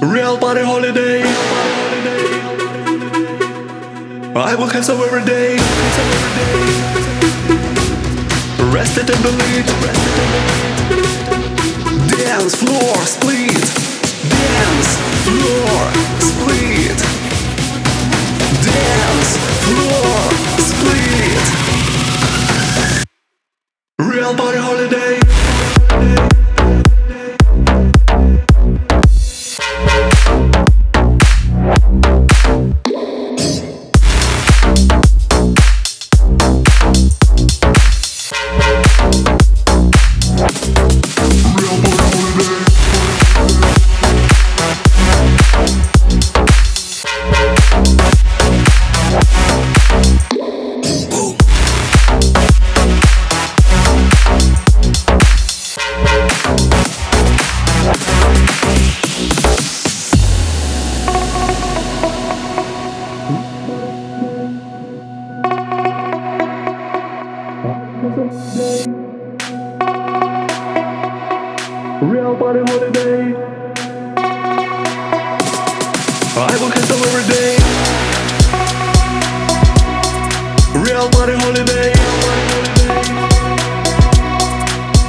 Real party holiday. I will have some every day. Rested the lead. Dance floor split. Dance floor split. Dance floor split. Real party holiday. Real party holiday. I will cancel every day. Real party holiday.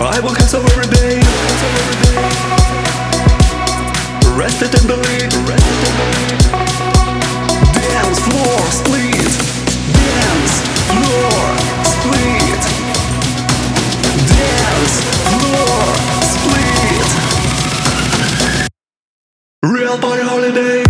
I will cancel every day. Rested the lead. Dance floor split. Dance floor split. Dance floor split. Real party holiday.